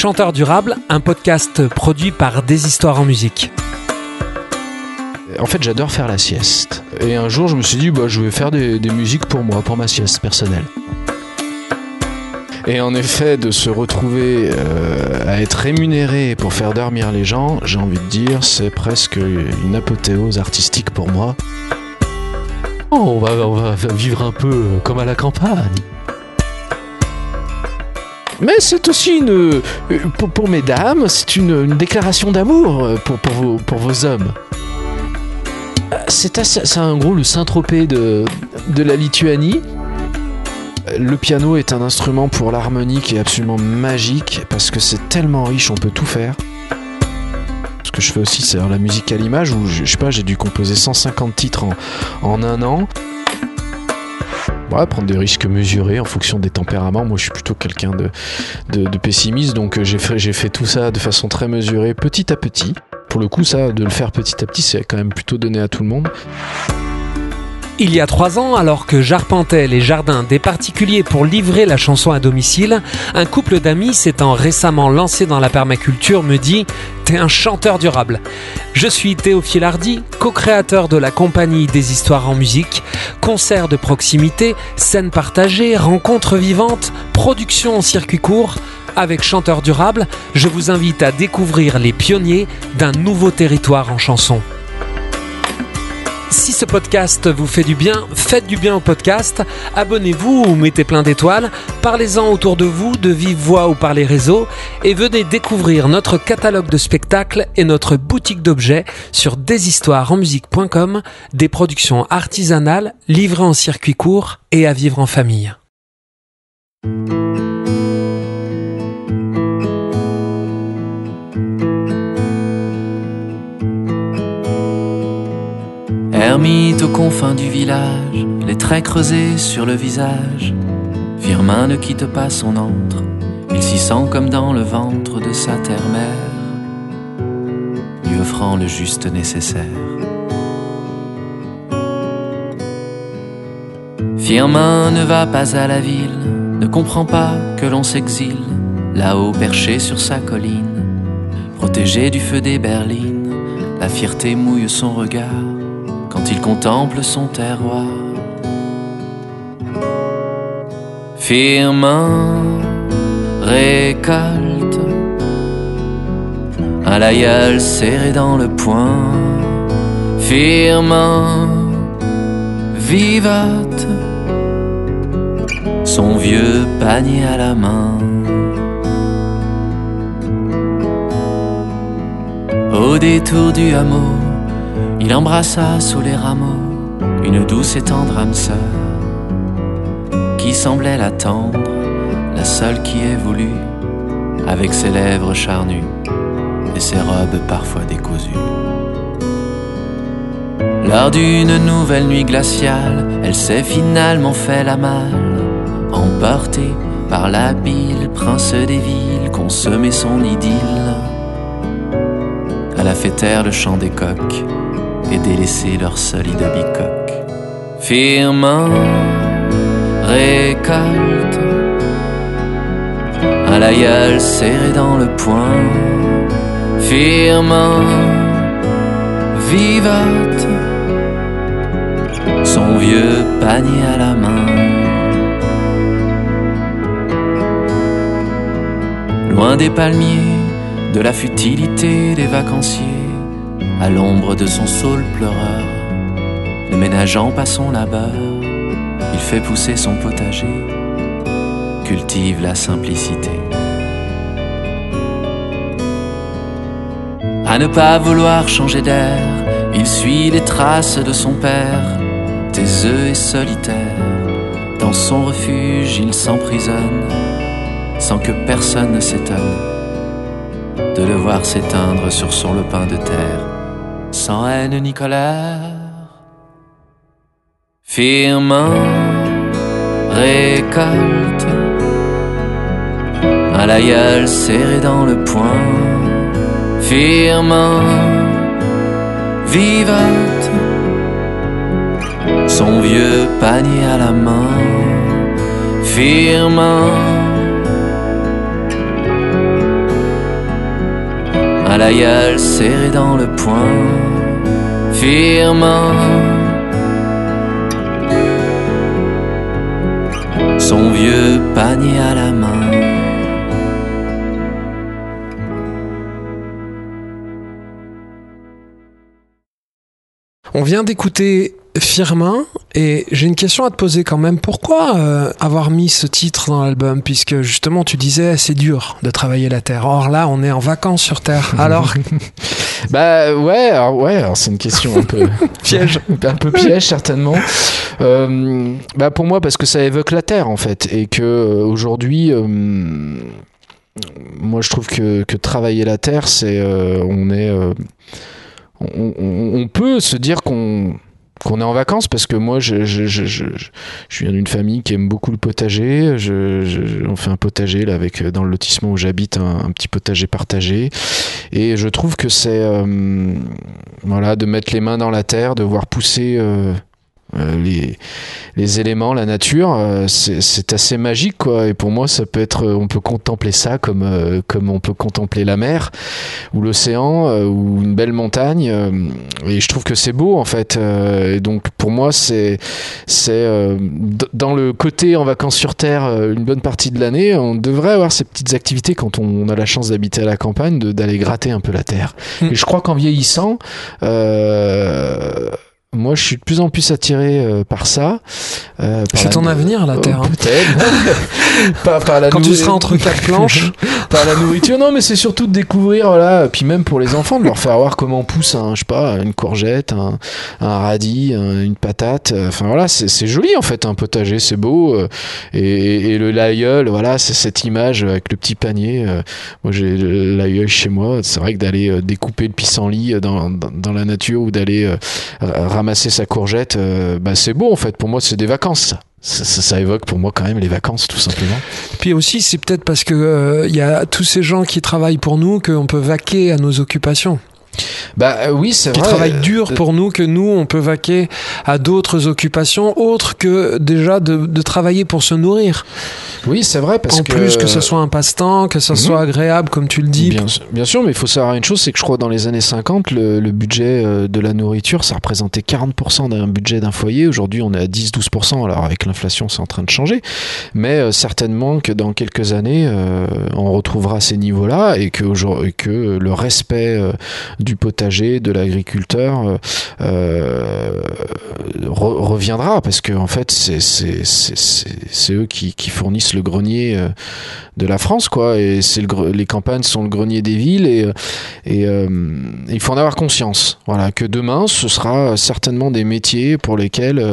Chanteur durable, un podcast produit par Des Histoires en musique. En fait, j'adore faire la sieste. Et un jour, je me suis dit, bah, je vais faire des, des musiques pour moi, pour ma sieste personnelle. Et en effet, de se retrouver euh, à être rémunéré pour faire dormir les gens, j'ai envie de dire, c'est presque une apothéose artistique pour moi. Oh, on, va, on va vivre un peu comme à la campagne. Mais c'est aussi une. euh, Pour, mesdames, c'est une, déclaration d'amour euh, pour, pour, vos, pour vos hommes. Euh, C'est en gros le Saint-Tropez de, de la Lituanie. Le piano est un instrument pour l'harmonie qui est absolument magique parce que c'est tellement riche, on peut tout faire. Ce que je fais aussi, c'est la musique à l'image où je, je sais pas, j'ai dû composer 150 titres en, en un an. Ouais, prendre des risques mesurés en fonction des tempéraments. Moi, je suis plutôt quelqu'un de, de, pessimiste, donc euh, j'ai fait, j'ai fait tout ça de façon très mesurée, petit à petit. Pour le coup, ça, de le faire petit à petit, c'est quand même plutôt donné à tout le monde. Il y a trois ans, alors que j'arpentais les jardins des particuliers pour livrer la chanson à domicile, un couple d'amis s'étant récemment lancé dans la permaculture me dit T'es un chanteur durable. Je suis Théophile Hardy, co-créateur de la compagnie des histoires en musique, concerts de proximité, scènes partagées, rencontres vivantes, production en circuit court. Avec Chanteur Durable, je vous invite à découvrir les pionniers d'un nouveau territoire en chanson. Si ce podcast vous fait du bien, faites du bien au podcast, abonnez-vous ou mettez plein d'étoiles, parlez-en autour de vous, de vive voix ou par les réseaux, et venez découvrir notre catalogue de spectacles et notre boutique d'objets sur deshistoiresenmusique.com, des productions artisanales livrées en circuit court et à vivre en famille. Ermite aux confins du village, les traits creusés sur le visage. Firmin ne quitte pas son antre, il s'y sent comme dans le ventre de sa terre-mère, lui offrant le juste nécessaire. Firmin ne va pas à la ville, ne comprend pas que l'on s'exile, là-haut perché sur sa colline, protégé du feu des berlines, la fierté mouille son regard quand il contemple son terroir. Firmin récolte un laïal serré dans le poing. Firmin vivote son vieux panier à la main. Au détour du hameau, il embrassa sous les rameaux une douce et tendre âme sœur qui semblait l'attendre, la seule qui ait voulu, avec ses lèvres charnues et ses robes parfois décousues. Lors d'une nouvelle nuit glaciale, elle s'est finalement fait la malle, emportée par l'habile prince des villes, consommer son idylle. Elle a fait taire le chant des coqs et délaisser leur solide bicoque. Firmin récolte un laïal serré dans le poing. Firmin vivote son vieux panier à la main. Loin des palmiers, de la futilité des vacanciers, à l'ombre de son saule pleureur, ne ménageant pas son labeur, il fait pousser son potager, cultive la simplicité. À ne pas vouloir changer d'air, il suit les traces de son père, taiseux et solitaire. Dans son refuge, il s'emprisonne, sans que personne ne s'étonne de le voir s'éteindre sur son lopin de terre, sans haine ni colère. Firmin récolte un laïal serré dans le poing. Firmin vivote son vieux panier à la main. Firmin à serré dans le poing, firmant son vieux panier à la main. On vient d'écouter Firmin et j'ai une question à te poser quand même. Pourquoi euh, avoir mis ce titre dans l'album? Puisque justement tu disais c'est dur de travailler la terre. Or là on est en vacances sur terre. Alors? Bah ouais, alors ouais, alors c'est une question un peu piège. un peu piège certainement. Euh, bah pour moi parce que ça évoque la terre en fait et que euh, aujourd'hui moi je trouve que, que travailler la terre c'est euh, on est euh, on, on- on peut se dire qu'on qu'on est en vacances parce que moi je, je, je, je, je viens d'une famille qui aime beaucoup le potager. Je, on fait un potager là avec dans le lotissement où j'habite un, petit potager partagé. Et je trouve que c'est euh, voilà de mettre les mains dans la terre de voir pousser euh, euh, les, les éléments, la nature, euh, c'est assez magique quoi. Et pour moi, ça peut être, on peut contempler ça comme euh, comme on peut contempler la mer ou l'océan euh, ou une belle montagne. euh, et je trouve que c'est beau en fait. Euh, et donc pour moi, c'est c'est euh, dans le côté en vacances sur terre, euh, une bonne partie de l'année, on devrait avoir ces petites activités quand on a la chance d'habiter à la campagne, d'aller gratter un peu la terre. Mm. Et je crois qu'en vieillissant. Euh, moi, je suis de plus en plus attiré euh, par ça. euh, par c'est la- ton avenir la Oh, terre. hein. Peut-être. par, par la Quand tu seras entre quatre planches. par la nourriture. Non, mais c'est surtout de découvrir, voilà. Puis même pour les enfants, de leur faire voir comment pousse un, je sais pas, une courgette, un, un radis, un- une patate. euh, Enfin voilà, c'est c'est joli en fait, un potager, c'est beau. euh, Et, et le l'aïeul, voilà, c'est cette image avec le petit panier. euh, Moi, j'ai le- l'aïeul chez moi. C'est vrai que d'aller découper le pissenlit dans, dans, dans la nature ou d'aller euh, ramasser sa courgette, euh, bah, c'est beau en fait. Pour moi, c'est des vacances. Ça. Ça, évoque pour moi quand même les vacances, tout simplement. Puis aussi c'est peut-être parce que euh, il y a tous ces gens qui travaillent pour nous qu'on peut vaquer à nos occupations. Bah euh, oui, c'est qui vrai. travaillent dur Euh, pour nous que nous on peut vaquer à d'autres occupations autres que déjà de, de travailler pour se nourrir. Oui, c'est vrai parce en que plus que ce soit un passe-temps, que ce Mhm. soit agréable comme tu le dis. Bien, bien sûr, mais il faut savoir une chose, c'est que je crois dans les années 50, le, le budget euh, de la nourriture, ça représentait 40% d'un budget d'un foyer. Aujourd'hui, on est à 10-12%. Alors avec l'inflation, c'est en train de changer. Mais euh, certainement que dans quelques années, euh, on retrouvera ces niveaux-là et que, aujourd- et que le respect du potager, de l'agriculteur, euh, euh, re- reviendra parce que en fait, c'est eux qui, fournissent le grenier euh, de la France, quoi. Et c'est les campagnes sont le grenier des villes et, il faut en avoir conscience. Voilà, que demain, ce sera certainement des métiers pour lesquels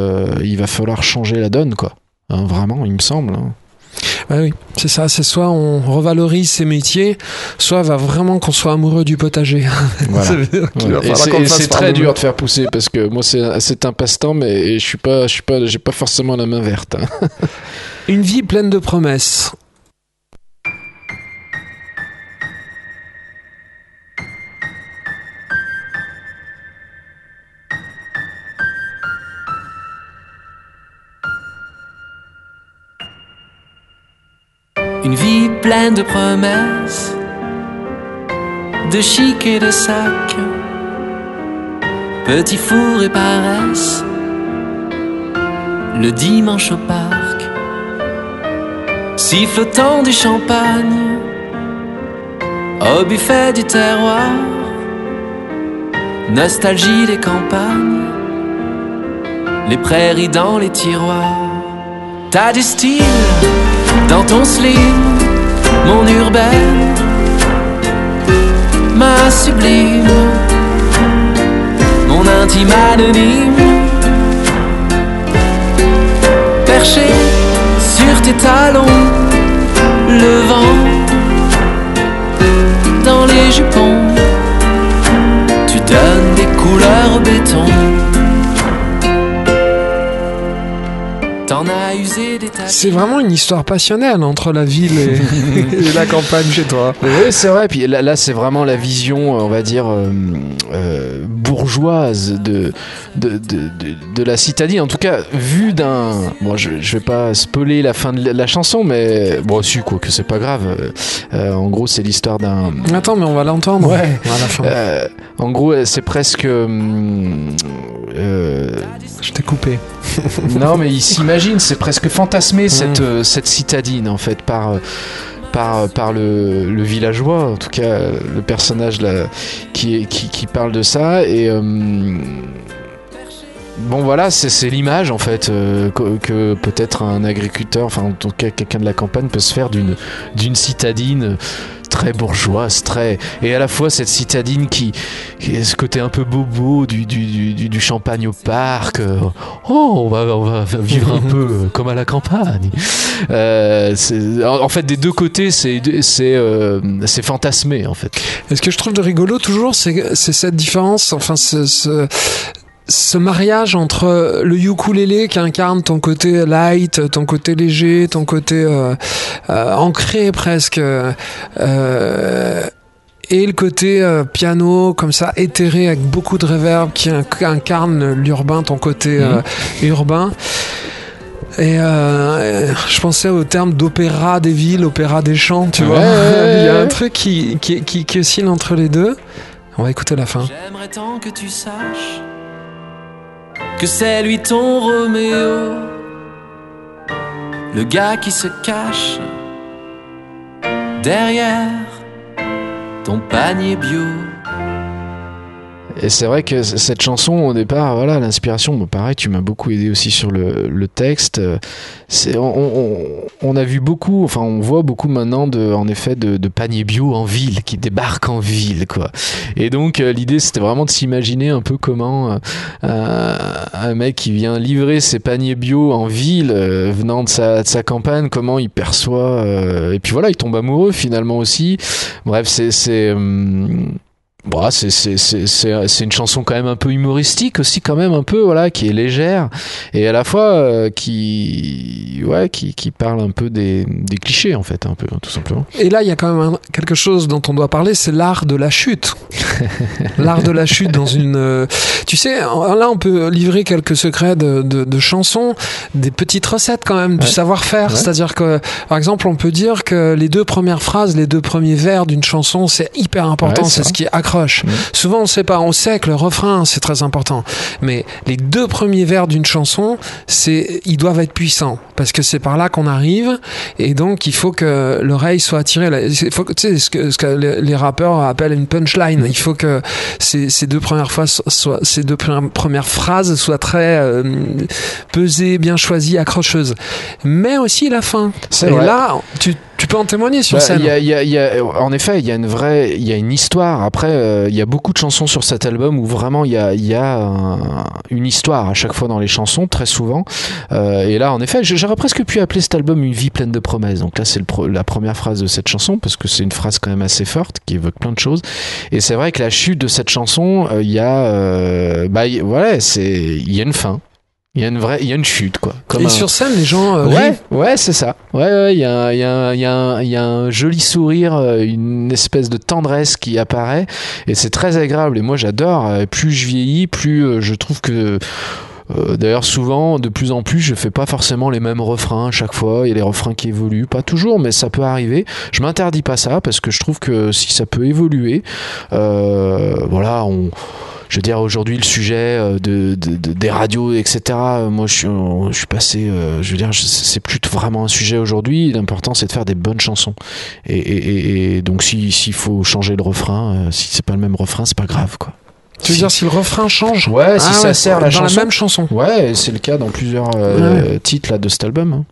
il va falloir changer la donne, quoi. Hein, vraiment, il me semble. hein. Ouais, oui, c'est ça. C'est soit on revalorise ces métiers, soit va vraiment qu'on soit amoureux du potager. Voilà. C'est très dur de faire pousser parce que moi c'est c'est un passe-temps mais je suis pas je suis pas j'ai pas forcément la main verte. hein. Une vie pleine de promesses. Une vie pleine de promesses, de chic et de sac, petit four et paresse, le dimanche au parc, sifflotant du champagne, au buffet du terroir, nostalgie des campagnes, les prairies dans les tiroirs. T'as du style dans ton slim, mon urbaine, ma sublime, mon intime anonyme, perché sur tes talons, le vent dans les jupons, tu donnes des couleurs au béton. C'est vraiment une histoire passionnelle entre la ville et, et la campagne chez toi. Oui, c'est vrai. Puis là, là, c'est vraiment la vision, on va dire, euh, euh, bourgeoise de, de, de, de, de la citadine. En tout cas, vu d'un. Bon, je, je vais pas spoiler la fin de la, la chanson, mais bon, si, quoi, que c'est pas grave. Euh, euh, en gros, c'est l'histoire d'un. Attends, mais on va l'entendre. Ouais. À la fin. Euh, en gros, c'est presque. hum, euh, Je t'ai coupé. non, mais il s'imagine, c'est presque fantasmé cette, euh, cette citadine en fait par. euh, Par, par le, le villageois, en tout cas euh, le personnage là, qui, est- qui, qui parle de ça. Et euh, bon, voilà, c'est l'image en fait euh, que, peut-être un agriculteur, enfin en tout cas quelqu'un de la campagne peut se faire d'une d'une citadine très bourgeoise, très et à la fois cette citadine qui, qui est ce côté un peu bobo du, du, du, champagne au parc. euh, oh, on va, on va vivre un peu euh, comme à la campagne. En fait, des deux côtés, c'est c'est c'est fantasmé en fait. Et ce que je trouve de rigolo toujours, c'est cette différence, enfin ce, ce mariage entre le ukulélé qui incarne ton côté light, ton côté léger, ton côté euh, euh, ancré presque. euh, et le côté euh, piano comme ça éthéré avec beaucoup de réverb qui inc- incarne l'urbain ton côté euh, urbain et euh, je pensais au terme d'opéra des villes, opéra des champs, tu Ouais, vois. Il y a un truc qui, qui, qui, qui oscille entre les deux. On va écouter la fin. J'aimerais tant que tu saches que c'est lui ton Roméo, le gars qui se cache derrière ton panier bio. Et c'est vrai que cette chanson, au départ, voilà, l'inspiration, bon, pareil, tu m'as beaucoup aidé aussi sur le, le texte. On, on- on a vu beaucoup, enfin, on voit beaucoup maintenant, de, en effet, de, de paniers bio en ville, qui débarquent en ville, quoi. Et donc, euh, l'idée, c'était vraiment de s'imaginer un peu comment euh, un, mec qui vient livrer ses paniers bio en ville, euh, venant de sa, de sa campagne, comment il perçoit. euh, et puis voilà, il tombe amoureux finalement aussi. Bref, c'est. C'est hum, Bon, c'est c'est- c'est- c'est- c'est une chanson quand même un peu humoristique aussi, quand même un peu, voilà, qui est légère et à la fois euh, qui, ouais, qui, qui parle un peu des, des clichés en fait, un peu, hein, tout simplement. Et là, il y a quand même un- quelque chose dont on doit parler, c'est l'art de la chute. l'art de la chute dans une... euh, Tu sais, là, on peut livrer quelques secrets de, de, de chansons, des petites recettes quand même, du savoir-faire. Ouais. C'est-à-dire que, par exemple, on peut dire que les deux premières phrases, les deux premiers vers d'une chanson, c'est hyper important, Ouais, c'est ce qui accroche. Souvent, on sait pas, on sait que le refrain, c'est très important. Mais les deux premiers vers d'une chanson, c'est, ils doivent être puissants. Parce que c'est par là qu'on arrive. Et donc, il faut que l'oreille soit attirée. Il faut que, tu sais, ce que, ce que les, rappeurs appellent une punchline. Il faut que ces, ces deux premières fois soient, ces deux premières, phrases soient très euh, pesées, bien choisies, accrocheuses. Mais aussi la fin. C'est Et vrai. là, tu, tu peux en témoigner sur Bah, scène. y a- y a- y a- en effet, il y a une vraie, il y a une histoire. Après, euh, il y a beaucoup de chansons sur cet album où vraiment il y a, y a un- une histoire à chaque fois dans les chansons, très souvent. Euh, et là, en effet, j'aurais presque pu appeler cet album une vie pleine de promesses. Donc là, c'est la première phrase de cette chanson parce que c'est une phrase quand même assez forte qui évoque plein de choses. Et c'est vrai que la chute de cette chanson, euh, il y a, euh, bah, il- voilà, c'est, il y a une fin. Il y a une vraie, il y a une chute quoi. Comme Et un- sur scène, les gens euh, Ouais, rient. ouais, c'est ça. Ouais, ouais, il y a, un- il y, a un- il y, a un- il y a un joli sourire, euh, une espèce de tendresse qui apparaît, et c'est très agréable. Et moi, j'adore. Plus je vieillis, plus euh, je trouve que. Euh, D'ailleurs, souvent, de plus en plus, je fais pas forcément les mêmes refrains à chaque fois. Il y a les refrains qui évoluent, pas toujours, mais ça peut arriver. Je m'interdis pas ça parce que je trouve que si ça peut évoluer, euh, voilà, on. Je veux dire, aujourd'hui, le sujet euh, de, de- de- des radios, etc., moi, je suis, je suis passé. euh, je veux dire, c'est plus vraiment un sujet aujourd'hui. L'important, c'est de faire des bonnes chansons. Et, et- et- donc, si- s'il faut changer le refrain, euh, si c'est pas le même refrain, c'est pas grave, quoi. Tu veux Si- dire si le refrain change Ouais, si Ah ça ouais, sert la dans chanson. la même chanson. Ouais, c'est le cas dans plusieurs euh, titres là, de cet album. hein.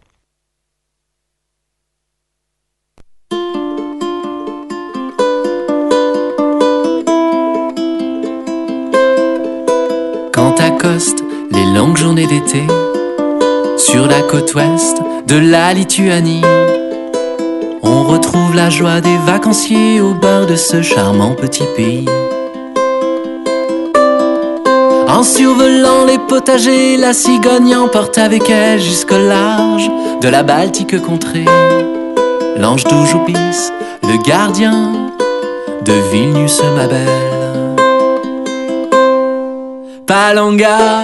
Quand accostent les longues journées d'été sur la côte ouest de la Lituanie, on retrouve la joie des vacanciers au bord de ce charmant petit pays. En survolant les potagers, la cigogne emporte avec elle jusqu'au large de la Baltique contrée. L'ange d'Oujoupis, le gardien de Vilnius, ma belle. Palanga,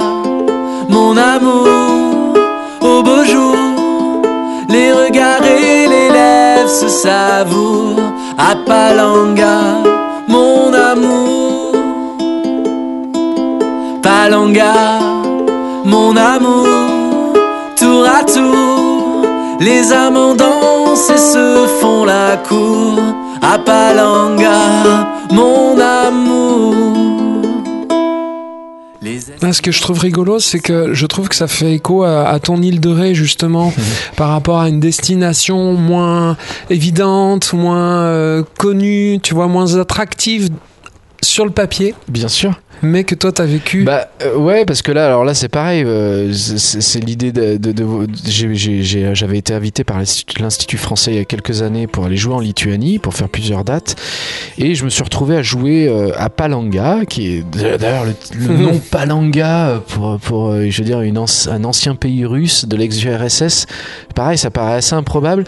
mon amour, au beau jour, les regards et les lèvres se savourent. À Palanga, mon amour. Palanga, mon amour, tour à tour, les amants dansent et se font la cour. À Palanga, mon amour. Les Ah, ce que je trouve rigolo, c'est que je trouve que ça fait écho à, à ton île de Ré, justement, par rapport à une destination moins évidente, moins euh, connue, tu vois, moins attractive sur le papier, Bien sûr. mais que toi t'as vécu. Bah euh, ouais, parce que là, alors là, c'est pareil. euh, c'est l'idée de. J'avais été invité par l'Institut français il y a quelques années pour aller jouer en Lituanie, pour faire plusieurs dates, et je me suis retrouvé à jouer euh, à Palanga, qui est d'ailleurs le, le nom Palanga pour pour je veux dire une un ancien pays russe de l'ex-URSS. Pareil, ça paraît assez improbable.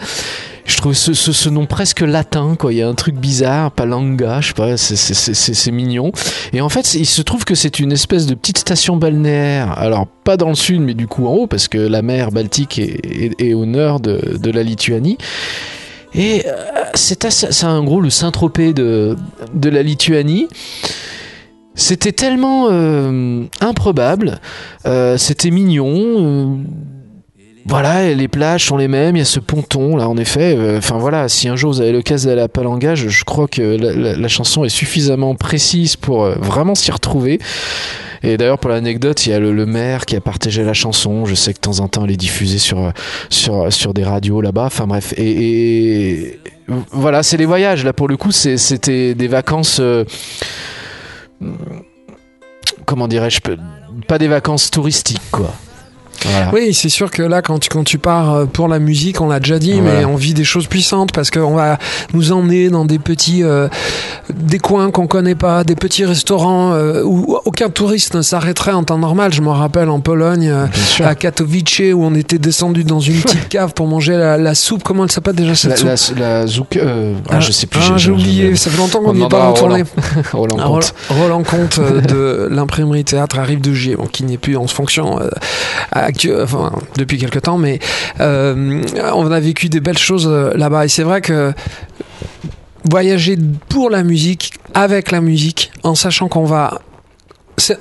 Je trouve ce, nom presque latin, quoi. Il y a un truc bizarre, Palanga, je sais pas, c'est- mignon. Et en fait, il se trouve que c'est une espèce de petite station balnéaire. Alors, pas dans le sud, mais du coup en haut, parce que la mer Baltique est, au nord de, la Lituanie. Et euh, c'est c'est en gros le Saint-Tropez de, la Lituanie. C'était tellement euh, improbable, euh, c'était mignon. Voilà, les plages sont les mêmes, il y a ce ponton là en effet. euh, Enfin voilà, si un jour vous avez l'occasion d'aller à Palanga, je, je crois que la, chanson est suffisamment précise pour euh, vraiment s'y retrouver. Et d'ailleurs, pour l'anecdote, il y a le, maire qui a partagé la chanson. Je sais que de temps en temps, elle est diffusée sur, euh, des radios là-bas. Enfin bref. Et, voilà, c'est les voyages. Là, pour le coup, c'était des vacances. comment dirais-je Pas des vacances touristiques, quoi. Voilà. Oui, c'est sûr que là, quand tu, quand tu pars euh, pour la musique, on l'a déjà dit, Voilà. mais on vit des choses puissantes parce qu'on va nous emmener dans des petits, euh, des coins qu'on connaît pas, des petits restaurants euh, où aucun touriste ne s'arrêterait en temps normal. Je me rappelle en Pologne, euh, à Katowice, où on était descendu dans une petite cave pour manger la, la soupe. Comment elle s'appelle déjà cette La, soupe? la, la zouk. ah, je sais plus. Ah, j'ai oublié. Ça fait longtemps qu'on On n'y est pas Roland. retourné. Roland Ah, Comte. Roland, Comte de l'imprimerie théâtre arrive de Gier, bon, qui n'est plus en fonction enfin, depuis quelque temps, mais euh, on a vécu des belles choses euh, là-bas. Et c'est vrai que voyager pour la musique, avec la musique, en sachant qu'on va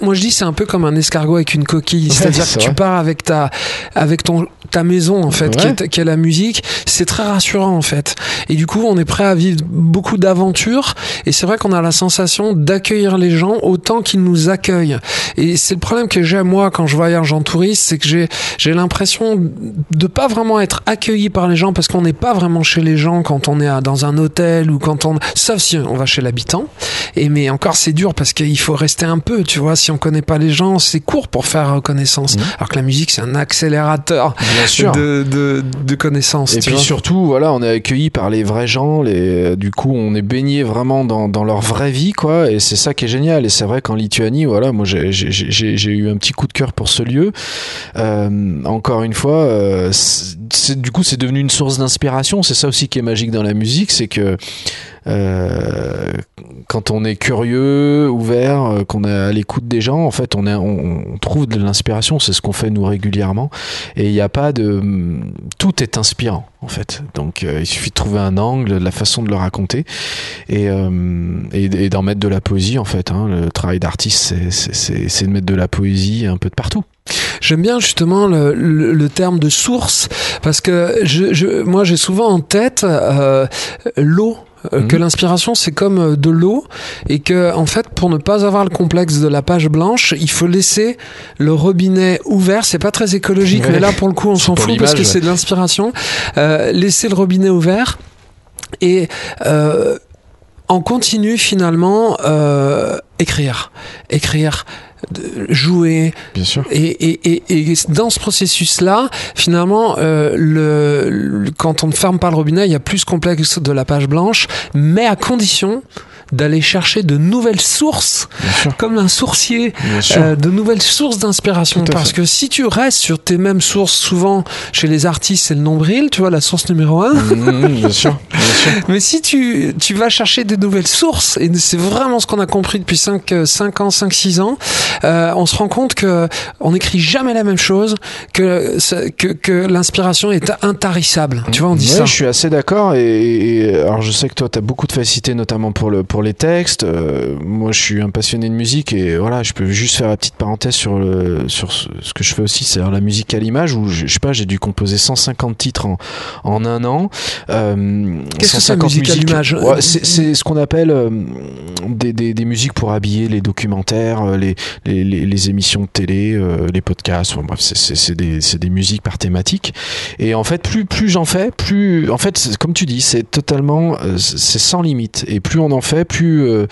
moi je dis c'est un peu comme un escargot avec une coquille, c'est-à-dire c'est que tu pars avec ta avec ton ta maison en fait qui, Ouais. est, qui est la musique, c'est très rassurant en fait. Et du coup on est prêt à vivre beaucoup d'aventures et c'est vrai qu'on a la sensation d'accueillir les gens autant qu'ils nous accueillent. Et c'est le problème que j'ai moi quand je voyage en touriste, c'est que j'ai j'ai l'impression de pas vraiment être accueilli par les gens parce qu'on n'est pas vraiment chez les gens quand on est à- dans un hôtel ou quand on sauf si on va chez l'habitant. Et mais encore c'est dur parce qu'il faut rester un peu, tu vois, si on connaît pas les gens, c'est court pour faire connaissance. Mhm. Alors que la musique c'est un accélérateur Bien sûr. de, de, de connaissances. Et tu puis vois. surtout, voilà, on est accueilli par les vrais gens. Les, du coup, on est baigné vraiment dans, dans leur vraie vie, quoi. Et c'est ça qui est génial. Et c'est vrai qu'en Lituanie, voilà, moi, j'ai- j'ai j'ai- j'ai eu un petit coup de cœur pour ce lieu. Euh, encore une fois, euh, du coup, c'est devenu une source d'inspiration. C'est ça aussi qui est magique dans la musique, c'est que euh, quand on est curieux, ouvert, euh, qu'on est à l'écoute des gens, en fait, on, trouve de l'inspiration. C'est ce qu'on fait nous régulièrement. Et il n'y a pas de. Tout est inspirant, en fait. Donc, euh, il suffit de trouver un angle, la façon de le raconter et, d'en mettre de la poésie, en fait. hein. Le travail d'artiste, c'est- de mettre de la poésie un peu de partout. J'aime bien justement le, terme de source parce que moi j'ai souvent en tête l'eau. Euh, Mhm. Que l'inspiration c'est comme euh, de l'eau et que en fait pour ne pas avoir le complexe de la page blanche il faut laisser le robinet ouvert. C'est pas très écologique Ouais. mais là pour le coup on s'en fout parce que c'est de l'inspiration. Euh, laisser le robinet ouvert et euh, en continu finalement euh, écrire. Écrire de- jouer Bien sûr. et, et, et, et dans ce processus-là, finalement, euh, le, le- quand on ne ferme pas le robinet, il y a plus complexe de la page blanche, mais à condition d'aller chercher de nouvelles sources, comme un sourcier, euh, de nouvelles sources d'inspiration. Parce fait. que si tu restes sur tes mêmes sources, souvent chez les artistes, c'est le nombril, tu vois, la source numéro un. Mmh, bien sûr. Bien sûr. Mais si tu, tu vas chercher des nouvelles sources, et c'est vraiment ce qu'on a compris depuis 5, 5 ans, 5, 6 ans, euh, on se rend compte que on n'écrit jamais la même chose, que, que, que l'inspiration est intarissable. Tu vois, on dit Ouais, ça. Je suis assez d'accord. Et, et- alors, je sais que toi, tu as beaucoup de facilité, notamment pour, le, pour les textes. Euh, moi, je suis un passionné de musique et voilà, je peux juste faire la petite parenthèse sur, le, sur ce, ce que je fais aussi, c'est la musique à l'image où je, je sais pas, j'ai dû composer 150 titres en, en un an. Euh, Qu'est-ce que c'est, 150 musique à l'image? Ouais, c'est, ce qu'on appelle euh, des, des, des musiques pour habiller les documentaires, les, les, les, les émissions de télé, les podcasts. Enfin, bref, c'est, des, c'est des musiques par thématique. Et en fait, plus, plus j'en fais, plus. En fait, comme tu dis, c'est totalement. c'est sans limite. Et plus on en fait, euh,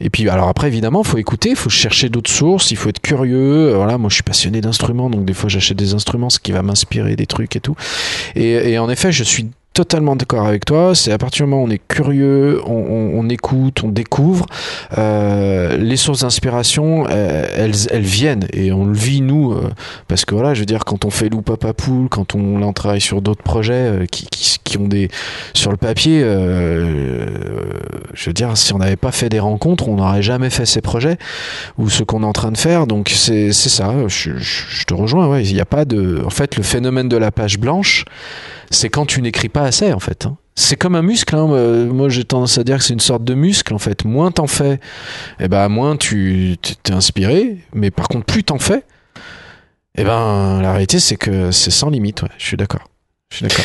et puis, alors après, évidemment, il faut écouter, il faut chercher d'autres sources, il faut être curieux. Euh, Voilà, moi, je suis passionné d'instruments, donc des fois, j'achète des instruments, ce qui va m'inspirer des trucs et tout. Et en effet, je suis totalement d'accord avec toi. C'est à partir du moment où on est curieux, on, écoute, on découvre, euh, les sources d'inspiration, euh, elles, viennent et on le vit nous, euh, parce que voilà, je veux dire, quand on fait Lou Papa Poule, quand on, là, travaille sur d'autres projets qui, ont des sur le papier, je veux dire, si on n'avait pas fait des rencontres, on n'aurait jamais fait ces projets ou ce qu'on est en train de faire. Donc c'est ça. Je, te rejoins. Il n'y a pas de. En fait, le phénomène de la page blanche, c'est quand tu n'écris pas assez, en fait. hein. C'est comme un muscle. Hein. Euh, Moi, j'ai tendance à dire que c'est une sorte de muscle. En fait, moins t'en fais, et ben moins tu t'es inspiré. Mais par contre, plus t'en fais, et ben la réalité, c'est que c'est sans limite. Je suis d'accord. Je suis d'accord.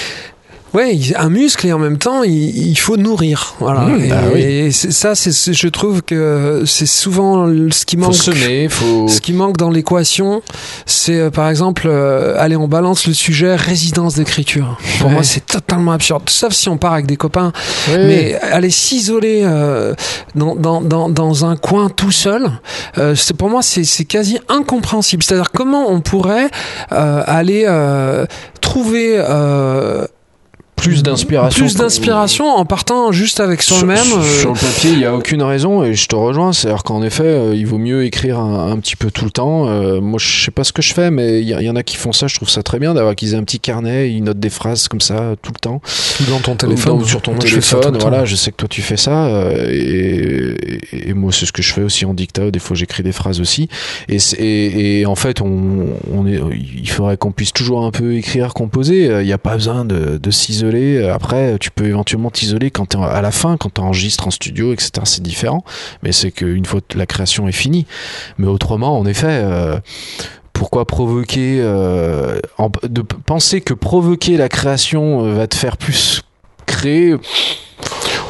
Ouais, un muscle et en même temps, il, il faut nourrir. Voilà. Mmh, et bah oui. et ça, c'est, je trouve que c'est souvent ce qui Faut manque. semer, faut. Ce qui manque dans l'équation, c'est euh, par exemple, euh, allez, on balance le sujet résidence d'écriture. Pour Ouais. moi, c'est totalement absurde. Sauf si on part avec des copains. Mais aller s'isoler euh, dans, dans, dans, dans un coin tout seul, euh, c'est pour moi, c'est, c'est quasi incompréhensible. C'est-à-dire comment on pourrait euh, aller euh, trouver euh, plus d'inspiration. plus d'inspiration en partant juste avec soi-même. Sur, euh, sur le papier, il n'y a aucune raison et je te rejoins. C'est-à-dire qu'en effet, euh, il vaut mieux écrire un, un petit peu tout le temps. Euh, moi, je sais pas ce que je fais, mais il y, en a qui font ça. Je trouve ça très bien d'avoir qu'ils aient un petit carnet, ils notent des phrases comme ça tout le temps. dans ton Ou téléphone. dans- sur ton Moi, téléphone. Voilà, je sais que toi tu fais ça. et, et- et moi, c'est ce que je fais aussi en dictat. Des fois, j'écris des phrases aussi. Et, en fait, on, on est, il faudrait qu'on puisse toujours un peu écrire, composer. Il n'y a pas besoin de, de s'isoler. Après, tu peux éventuellement t'isoler quand t'es à la fin, quand tu enregistres en studio, etc. C'est différent. Mais c'est qu'une fois la création est finie. Mais autrement, en effet. euh, pourquoi provoquer euh, de penser que provoquer la création euh, va te faire plus créer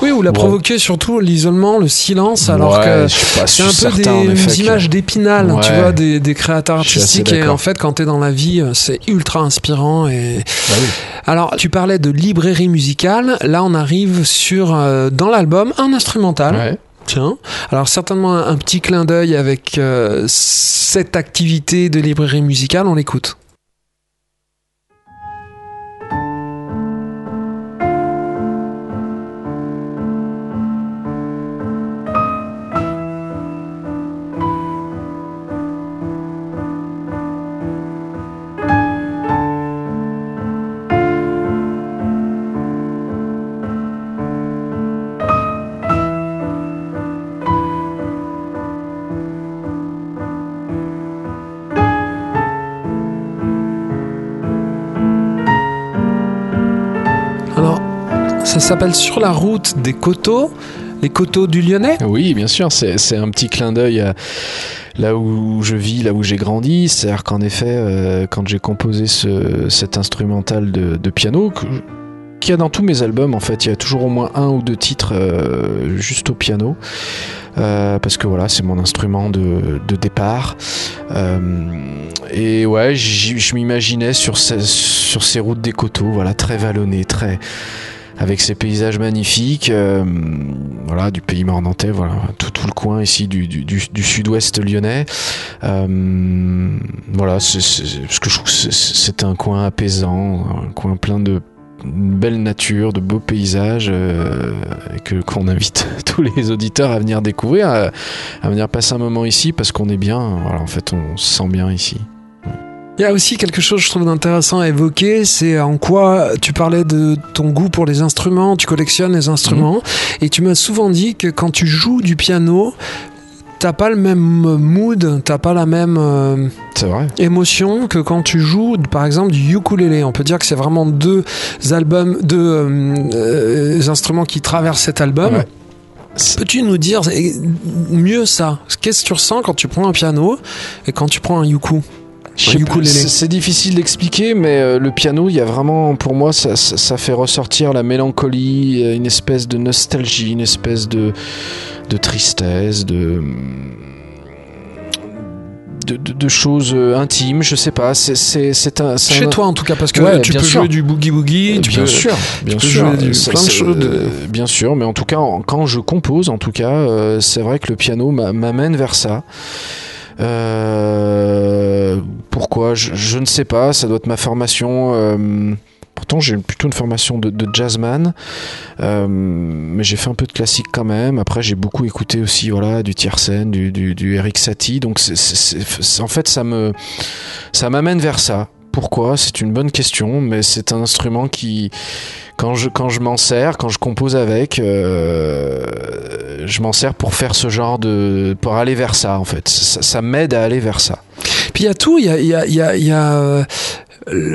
Oui, ou la provoquer surtout l'isolement, le silence, alors que c'est un peu des images d'épinal, tu vois, des, des créateurs artistiques. Et en fait, quand t'es dans la vie, euh, c'est ultra inspirant. Et Bah oui. alors, tu parlais de librairie musicale. Là, on arrive sur euh, dans l'album un instrumental. Ouais. Tiens, alors certainement un, un petit clin d'œil avec euh, cette activité de librairie musicale. On l'écoute. S'appelle Sur la route des coteaux, les coteaux du Lyonnais? Oui, bien sûr, c'est un petit clin d'œil là où je vis, là où j'ai grandi. C'est-à-dire qu'en effet, euh, quand j'ai composé ce, cet instrumental de, piano, qu'il y a dans tous mes albums, en fait, il y a toujours au moins un ou deux titres euh, juste au piano. Euh, parce que voilà, c'est mon instrument de, départ. Et ouais, je m'imaginais sur, ces- sur ces routes des coteaux, voilà, très vallonnées, très avec ces paysages magnifiques, euh, voilà, du pays mornantais, voilà, tout, le coin ici du, sud-ouest lyonnais. Euh, voilà, parce que je trouve c'est, c'est un coin apaisant, un coin plein de belle nature, de beaux paysages, euh, que qu'on invite tous les auditeurs à venir découvrir, à, venir passer un moment ici parce qu'on est bien. En fait, on se sent bien ici. Il y a aussi quelque chose, je trouve, d'intéressant à évoquer, c'est en quoi tu parlais de ton goût pour les instruments, tu collectionnes les instruments, et tu m'as souvent dit que quand tu joues du piano, t'as pas le même mood, t'as pas la même euh, vrai. émotion que quand tu joues, par exemple, du ukulélé. On peut dire que c'est vraiment deux albums, deux euh, euh, instruments qui traversent cet album. Ouais. Peux-tu nous dire mieux ça Qu'est-ce que tu ressens quand tu prends un piano et quand tu prends un uku C'est difficile d'expliquer, mais euh, le piano, il y a vraiment, pour moi, ça, ça- ça fait ressortir la mélancolie, euh, une espèce de nostalgie, une espèce de, de tristesse, de, de, de- de choses euh, intimes. Je sais pas. C'est un. Chez un- toi en tout cas, parce que Ouais, tu peux sûr. jouer du boogie-boogie, tu bien peux... sûr, bien peux sûr, jouer du- Ça, plein de c'est- choses de- euh, bien sûr, mais en tout cas, en- quand je compose, en tout cas, euh, c'est vrai que le piano m'a- m'amène vers ça. Euh, pourquoi? Je, ne sais pas. Ça doit être ma formation. euh, pourtant, j'ai plutôt une formation de, jazzman, euh, mais j'ai fait un peu de classique quand même. Après, j'ai beaucoup écouté aussi, voilà, du Tiersen, du, du, Eric Satie. Donc, en fait, ça me, ça m'amène vers ça. Pourquoi? C'est une bonne question, mais c'est un instrument qui, quand je, quand je m'en sers, quand je compose avec, euh, je m'en sers pour faire ce genre de. pour aller vers ça, en fait. Ça, m'aide à aller vers ça. Puis il y a tout, il y a... y y a- y a, euh,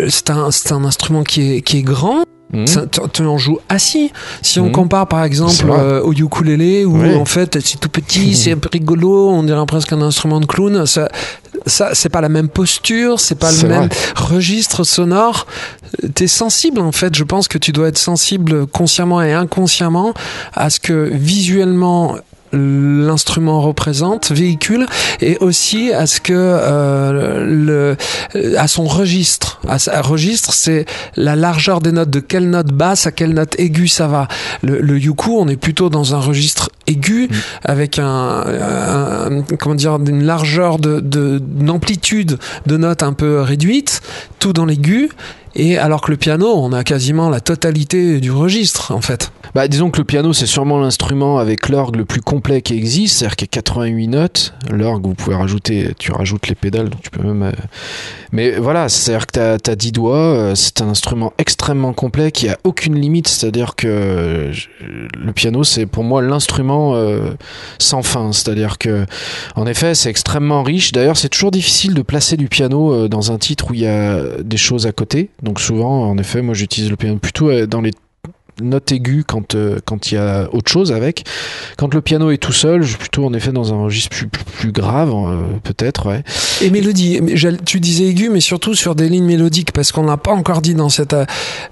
c'est un, un instrument qui est, qui est grand, tu, tu en joues assis. Si on Mhm. compare par exemple euh, au ukulélé où en fait c'est tout petit, c'est un peu rigolo, on dirait presque un instrument de clown. Ça, ça c'est pas la même posture, c'est pas le même registre sonore. T'es sensible en fait. Je pense que tu dois être sensible consciemment et inconsciemment à ce que visuellement l'instrument représente, véhicule, et aussi à ce que euh, le, à son registre. À sa registre, c'est la largeur des notes, de quelle note basse à quelle note aiguë ça va. Le, le yuku, on est plutôt dans un registre aigu Mm. avec un, un- comment dire une largeur de de- d'amplitude de notes un peu réduite, tout dans l'aigu. Et alors que le piano, on a quasiment la totalité du registre en fait. Bah, disons que le piano, c'est sûrement l'instrument avec l'orgue le plus complet qui existe, c'est-à-dire qu'il y a 88 notes. L'orgue, vous pouvez rajouter, tu rajoutes les pédales, tu peux même. euh, Mais voilà, c'est-à-dire que tu as, 10 doigts, euh, c'est un instrument extrêmement complet qui a aucune limite, c'est-à-dire que le piano, c'est pour moi l'instrument euh, sans fin, c'est-à-dire que, en effet, c'est extrêmement riche. D'ailleurs, c'est toujours difficile de placer du piano dans un titre où il y a des choses à côté. Donc souvent, en effet, moi j'utilise le piano plutôt euh, dans les notes aiguës quand euh, quand il y a autre chose avec. Quand le piano est tout seul, je suis plutôt en effet dans un registre plus, plus, grave, euh, peut-être, ouais. Et mélodie, tu disais aigu, mais surtout sur des lignes mélodiques, parce qu'on n'a pas encore dit dans, cette, euh,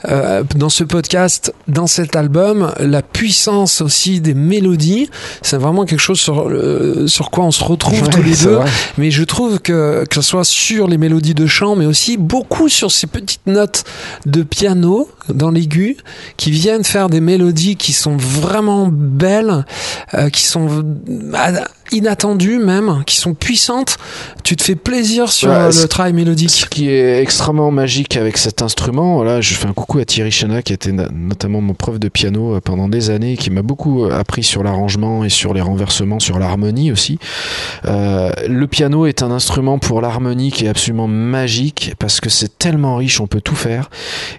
euh, dans ce podcast, dans cet album, la puissance aussi des mélodies. C'est vraiment quelque chose sur, le- sur quoi on se retrouve Ouais, tous les deux. vrai. Mais je trouve que, que ce soit sur les mélodies de chant, mais aussi beaucoup sur ces petites notes de piano dans l'aigu, qui viennent faire des mélodies qui sont vraiment belles, euh, qui sont inattendues même, qui sont puissantes. Tu te fais plaisir sur Ouais, euh, le travail Ce mélodique. qui est extrêmement magique avec cet instrument, là, je fais un coucou à Thierry Chena, qui était notamment mon prof de piano euh, pendant des années, qui m'a beaucoup euh, appris sur l'arrangement et sur les renversements, sur l'harmonie aussi. Euh, le piano est un instrument pour l'harmonie qui est absolument magique parce que c'est tellement riche, on peut tout faire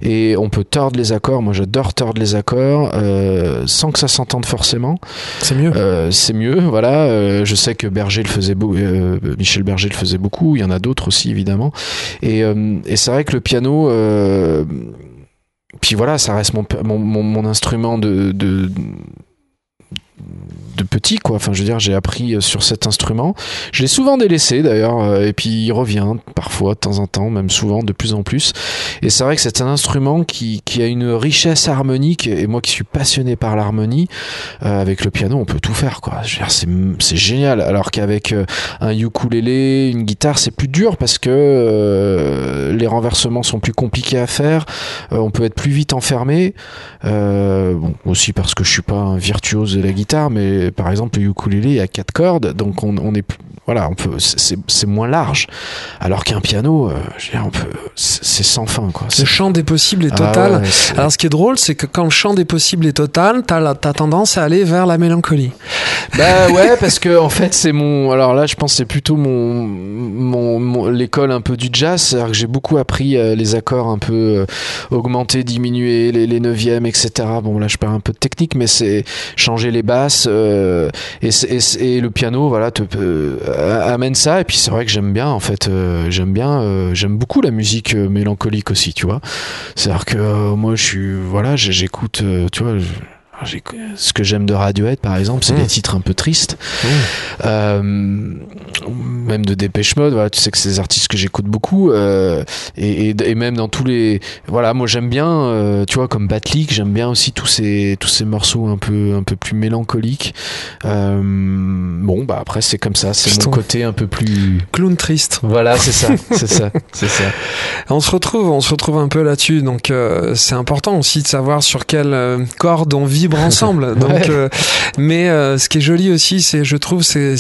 et on peut tordre les accords. Moi, j'adore tordre les accords euh, sans que ça s'entende forcément. C'est mieux. Euh, c'est mieux, voilà. Euh, je sais que Berger le faisait euh, Michel Berger le faisait beaucoup. Il y en a d'autres aussi, évidemment. Et, euh, c'est vrai que le piano, euh, puis voilà, ça reste mon, instrument de petit quoi. Enfin je veux dire j'ai appris sur cet instrument. Je l'ai souvent délaissé d'ailleurs euh, et puis il revient parfois de temps en temps même souvent de plus en plus. Et c'est vrai que c'est un instrument qui, qui a une richesse harmonique et moi qui suis passionné par l'harmonie euh, avec le piano on peut tout faire quoi. C'est génial. Alors qu'avec euh, un ukulélé une guitare c'est plus dur parce que les renversements sont plus compliqués à faire on peut être plus vite enfermé aussi parce que je suis pas un virtuose de la guitare mais c'est par exemple le ukulélé à quatre cordes, donc on, on est voilà, on peut, c'est c'est moins large. Alors qu'un piano, euh, je veux dire, on peut, c'est c'est sans fin quoi. Le C'est- champ des possibles est Ah total. ouais, c'est- Alors ce qui est drôle, c'est que quand le champ des possibles est total, t'as t'as tendance à aller vers la mélancolie. Bah ouais, parce que en fait c'est mon. Alors là, je pense c'est plutôt mon, mon, mon- l'école un peu du jazz, c'est-à-dire que j'ai beaucoup appris euh, les accords un peu euh, augmentés, diminués, les, les neuvièmes, etc. Bon là, je parle un peu de technique, mais c'est changer les basses euh, et, c'est- et, c'est- et le piano, voilà, te euh, amène ça. Et puis c'est vrai que j'aime bien, en fait, euh, j'aime bien, euh, j'aime beaucoup la musique euh, mélancolique aussi, tu vois. C'est-à-dire que euh, moi, je suis, voilà, j'écoute, tu vois. Ce que j'aime de Radiohead, par exemple, c'est Mmh. des titres un peu tristes. Euh, même de Dépêche Mode, voilà, tu sais que c'est des artistes que j'écoute beaucoup. euh, et, et, et même dans tous les. Voilà, moi j'aime bien, euh, tu vois, comme Batlik, j'aime bien aussi tous ces, tous ces morceaux un peu, un peu plus mélancoliques. Bon, bah après, c'est comme ça, c'est mon côté un peu plus. Clown triste. Voilà, c'est ça, c'est ça, c'est ça. On se retrouve, on se retrouve un peu là-dessus. Donc c'est important aussi de savoir sur quelle corde on vibre ensemble. Donc, Ouais. euh, mais euh, ce qui est joli aussi, c'est, je trouve, c'est,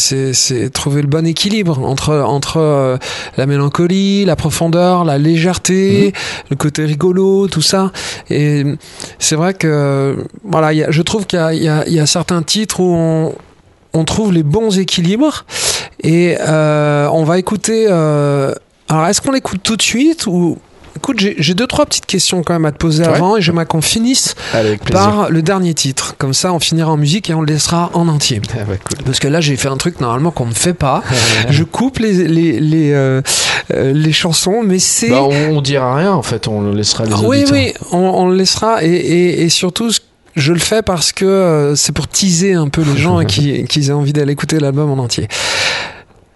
trouver le bon équilibre entre entre euh, la mélancolie, la profondeur, la légèreté, le côté rigolo, tout ça. Et c'est vrai que voilà, il y a- je trouve qu'il y a, y, y certains titres où on on trouve les bons équilibres et on va écouter. alors, est-ce qu'on l'écoute tout de suite ou Écoute, j'ai j'ai deux trois petites questions quand même à te poser Ouais. avant et j'aimerais qu'on finisse par le dernier titre. Comme ça, on finira en musique et on le laissera en entier. Ah ouais, cool. Parce que là, j'ai fait un truc normalement qu'on ne fait pas. Je coupe les les les, euh, euh, les chansons, mais c'est Bah, on, on dira rien en fait, on laissera les ah, oui, oui, on, on le laissera et, et, et surtout, je le fais parce que euh, c'est pour teaser un peu les gens et qui- qu'ils aient envie d'aller écouter l'album en entier.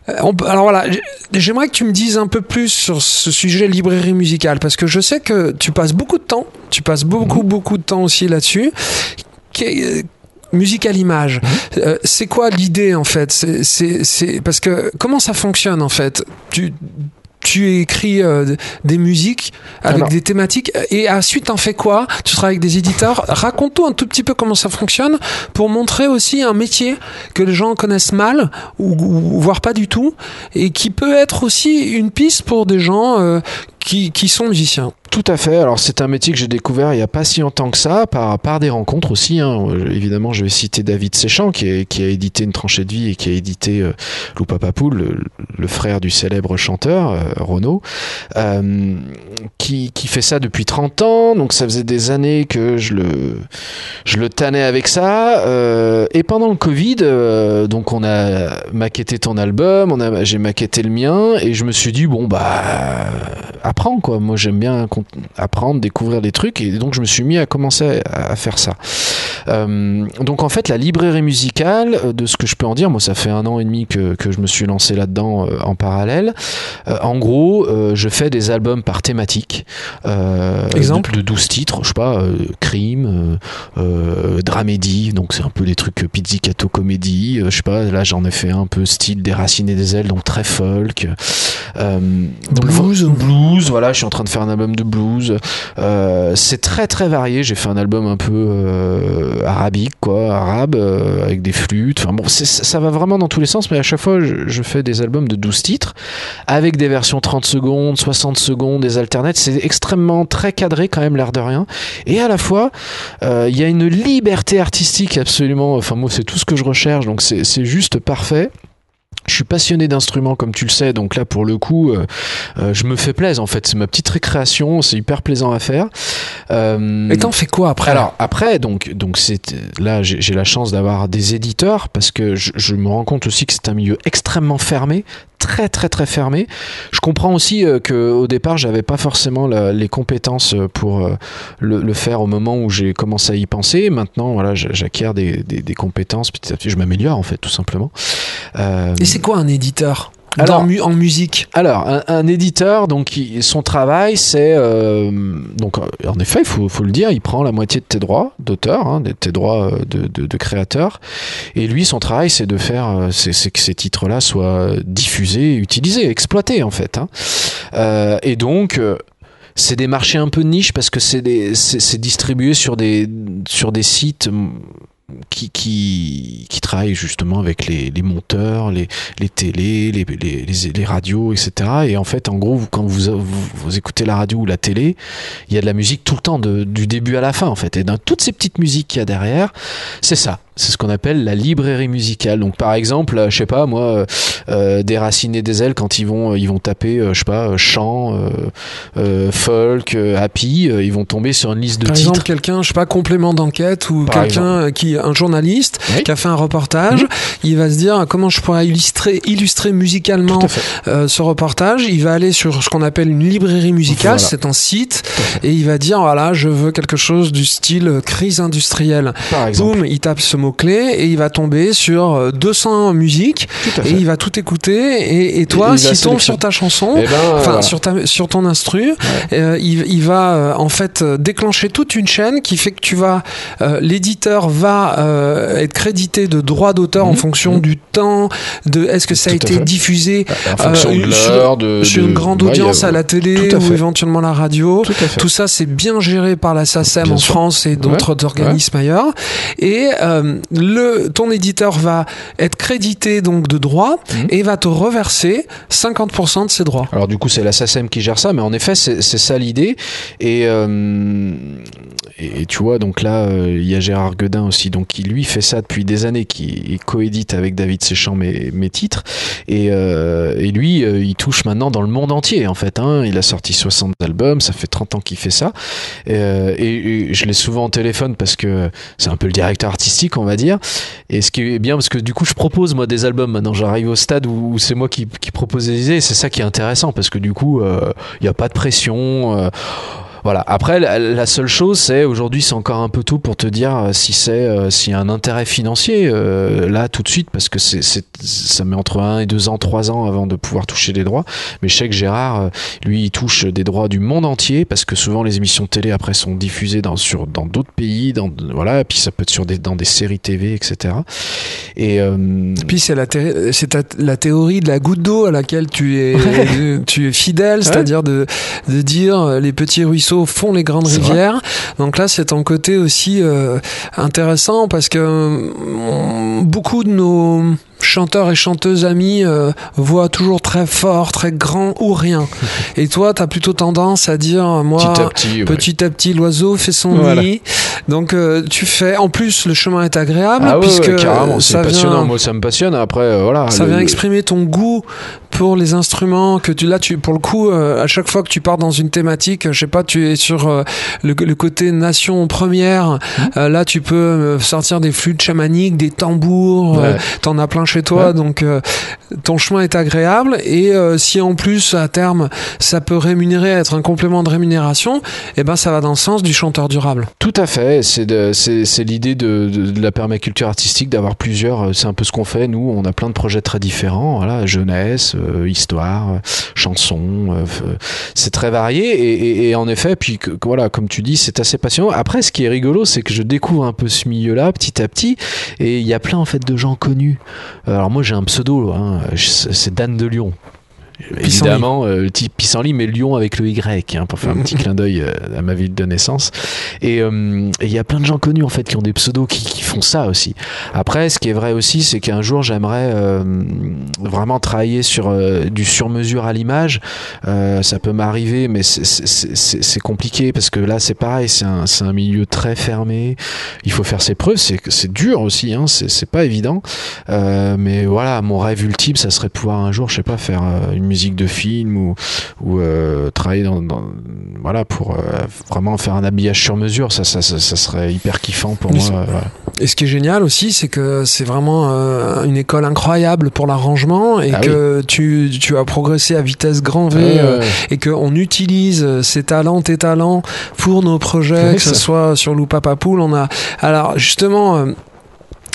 Euh, on alors voilà, j'aimerais que tu me dises un peu plus sur ce sujet librairie musicale parce que je sais que tu passes beaucoup de temps, tu passes beaucoup, beaucoup de temps aussi là-dessus. Qu'est- Musique à l'image, Euh, c'est quoi l'idée en fait? C'est- parce que comment ça fonctionne en fait? Tu tu écris euh, des musiques avec Alors. des thématiques et ensuite t'en fais quoi? Tu travailles avec des éditeurs? Raconte-toi un tout petit peu comment ça fonctionne pour montrer aussi un métier que les gens connaissent mal ou, ou voire pas du tout et qui peut être aussi une piste pour des gens euh, qui, sont musiciens. Tout à fait. Alors c'est un métier que j'ai découvert il n'y a pas si longtemps que ça, par, par des rencontres aussi. hein. Euh, Évidemment, je vais citer David Séchant qui, a édité Une tranchée de vie et qui a édité euh, Loupa Papoul, le, le frère du célèbre chanteur euh, Renaud, euh, qui, fait ça depuis 30 ans. Donc ça faisait des années que je le, je tannais avec ça. Et pendant le Covid, donc on a maquetté ton album, j'ai maquetté le mien et je me suis dit bon bah apprends quoi. Moi j'aime bien apprendre, découvrir des trucs et donc je me suis mis à commencer à, à faire ça. Euh, donc en fait la librairie musicale, euh, de ce que je peux en dire, moi ça fait un an et demi que, que je me suis lancé là-dedans euh, en parallèle. Euh, en gros, je fais des albums par thématique. Exemple de, de 12 titres, je sais pas, crime, dramédie, donc c'est un peu des trucs pizzicato comédie, je sais pas, là j'en ai fait un peu style déraciné des ailes, donc très folk. Donc, Blues. Blues, voilà, je suis en train de faire un album de blues. Euh, c'est très très varié, j'ai fait un album un peu euh, arabique, quoi, arabe, euh, avec des flûtes, ça va vraiment dans tous les sens, mais à chaque fois je, fais des albums de 12 titres, avec des versions 30 secondes, 60 secondes, des alternates, c'est extrêmement très cadré quand même, l'air de rien. Et à la fois, il y a une liberté artistique absolument. Enfin, moi, c'est tout ce que je recherche, donc c'est juste parfait. Je suis passionné d'instruments, comme tu le sais, donc là, pour le coup, euh, euh, je me fais plaisir. En fait, c'est ma petite récréation, c'est hyper plaisant à faire. Euh, Et t'en fais quoi après? Alors après, donc, donc c'est là j'ai j'ai la chance d'avoir des éditeurs parce que je, je me rends compte aussi que c'est un milieu extrêmement fermé, très très très fermé. Je comprends aussi euh, que au départ j'avais pas forcément les compétences euh, pour euh, le, faire au moment où j'ai commencé à y penser. Maintenant voilà, j'acquiers des, des, des compétences petit à petit, je m'améliore en fait tout simplement. Euh, Et c'est quoi un éditeur? Alors- mu- en musique alors, un, un éditeur, donc, il- son travail, c'est euh, donc, euh, en effet, il faut, faut le dire, il prend la moitié de tes droits d'auteur, hein, de tes droits euh, de, de, de créateur, et lui, son travail, c'est de faire, euh, c'est que ces titres-là soient diffusés, utilisés, exploités, en fait. hein. Euh, et donc. c'est des marchés un peu de niche parce que c'est distribué sur des sur des sites qui, qui, qui travaille justement avec les, les monteurs, les, les télés, les, les, les, radios, etc. Et en fait, en gros, quand vous, vous, vous écoutez la radio ou la télé, il y a de la musique tout le temps, de- du début à la fin, en fait. Et dans toutes ces petites musiques qu'il y a derrière, c'est ça. C'est ce qu'on appelle la librairie musicale. Donc, par exemple, euh, je sais pas, moi, euh, euh, des racines et des ailes, quand ils vont, ils vont taper, je sais pas, chant, euh, folk, happy, ils vont tomber sur une liste de Par titres. exemple, quelqu'un, je sais pas, complément d'enquête ou Par quelqu'un qui, un journaliste Oui. qui a fait un reportage, il va se dire comment je pourrais illustrer, illustrer musicalement euh, ce reportage? Il va aller sur ce qu'on appelle une librairie musicale, Voilà. c'est un site, et il va dire voilà, je veux quelque chose du style crise industrielle. Par exemple. Boum, il tape ce mot-clé et il va tomber sur euh, 200 musiques Tout à et il va tout écouter. Et, et toi, s'il tombe sur ta chanson, Eh ben, enfin sur ta sur ton instru euh, il, il va euh, en fait euh, déclencher toute une chaîne qui fait que tu vas euh, l'éditeur va euh, être crédité de droits d'auteur en Mhm. fonction Mhm. du temps de est-ce que ça a Tout été diffusé en euh, de sur- l'heure, de, sur de- une grande ouais, audience à la télé à ou éventuellement la radio Tout ça, c'est bien géré par la SACEM Bien en sûr. France et d'autres organismes ailleurs. Et euh, le, ton éditeur va être crédité donc de droits Mhm. et va te reverser 50% de ses droits. Alors du coup c'est la SACEM qui gère ça, mais en effet c'est ça l'idée. Et, euh, et, et tu vois donc là euh, il y a Gérard Guedin aussi, donc qui lui fait ça depuis des années, qui coédite avec David Séchant mes, mes titres. Et, euh, et lui euh, il touche maintenant dans le monde entier en fait. Hein. Il a sorti 60 albums, ça fait 30 ans qu'il fait ça. Euh, et, et je l'ai souvent au téléphone parce que c'est un peu le directeur artistique on va dire. Et ce qui est bien parce que du coup je propose moi des albums maintenant. J'arrive au stade où, c'est moi qui, propose des idées. et C'est ça qui est intéressant parce que du coup il n'y a pas de pression. euh, voilà. Après, la, la seule chose, c'est aujourd'hui, c'est encore un peu tôt pour te dire euh, si c'est euh, s'il y a un intérêt financier euh, là tout de suite, parce que c'est, ça met entre un et deux ans, trois ans avant de pouvoir toucher des droits. Mais je sais que Gérard, lui, il touche des droits du monde entier, parce que souvent les émissions de télé après sont diffusées dans sur dans d'autres pays, dans voilà, et puis ça peut être sur des dans des séries TV, etc. Et euh, Puis c'est la, c'est la théorie de la goutte d'eau à laquelle tu es, tu es fidèle, c'est-à-dire de, de dire les petits ruisseaux font les grandes rivières. Donc là, c'est ton côté aussi euh, intéressant parce que euh, beaucoup de nos chanteurs et chanteuses amis euh, voient toujours très fort, très grand ou rien. Et toi, tu as plutôt tendance à dire moi petit à petit, l'oiseau fait son Voilà. nid. Donc, euh, tu fais. En plus, le chemin est agréable Ah puisque ouais, carrément, c'est ça passionnant. vient, Moi, ça me passionne. Après, euh, voilà. ça le- vient exprimer ton goût pour les instruments que tu là tu pour le coup euh, à chaque fois que tu pars dans une thématique je sais pas tu es sur euh, le, le côté nation première Mmh. euh, là tu peux euh, sortir des flûtes chamaniques des tambours euh, Ouais. t'en as plein chez toi Ouais. donc euh, ton chemin est agréable et euh, si en plus à terme ça peut rémunérer être un complément de rémunération et ben ça va dans le sens du chanteur durable Tout à fait. C'est l'idée de, de- de la permaculture artistique d'avoir plusieurs. euh, C'est un peu ce qu'on fait. Nous, on a plein de projets très différents. Voilà, jeunesse, euh, histoire, euh, c'est très varié et, et- et en effet, puis que voilà, comme tu dis, c'est assez passionnant. Après, ce qui est rigolo, c'est que je découvre un peu ce milieu-là petit à petit et il y a plein en fait de gens connus. Alors moi, j'ai un pseudo. hein, c'est Dan de Lyon. Pissenlit. Évidemment, euh, le type pissenlit, mais Lyon avec le Y, hein, pour faire un petit clin d'œil euh, à ma ville de naissance. Et euh, et il y a plein de gens connus en fait qui ont des pseudos qui, qui font ça aussi. Après, ce qui est vrai aussi, c'est qu'un jour j'aimerais euh, vraiment travailler sur euh, du sur-mesure à l'image. Euh, ça peut m'arriver, mais c'est- compliqué parce que là c'est pareil, c'est un, un milieu très fermé. Il faut faire ses preuves, c'est dur aussi, hein, c'est pas évident. Euh, mais voilà, mon rêve ultime, ça serait de pouvoir un jour, je sais pas, faire euh, une musique de film ou, ou euh, travailler dans, dans- voilà pour euh, vraiment faire un habillage sur mesure. Ça, ça, ça, ça serait hyper kiffant pour Mais moi. euh, voilà. Et ce qui est génial aussi, c'est que c'est vraiment euh, une école incroyable pour l'arrangement et Ah que tu, tu as progressé à vitesse grand V ouais. et qu'on utilise ces talents, tes talents pour nos projets, que ce soit sur Loupapapoul. On a alors justement.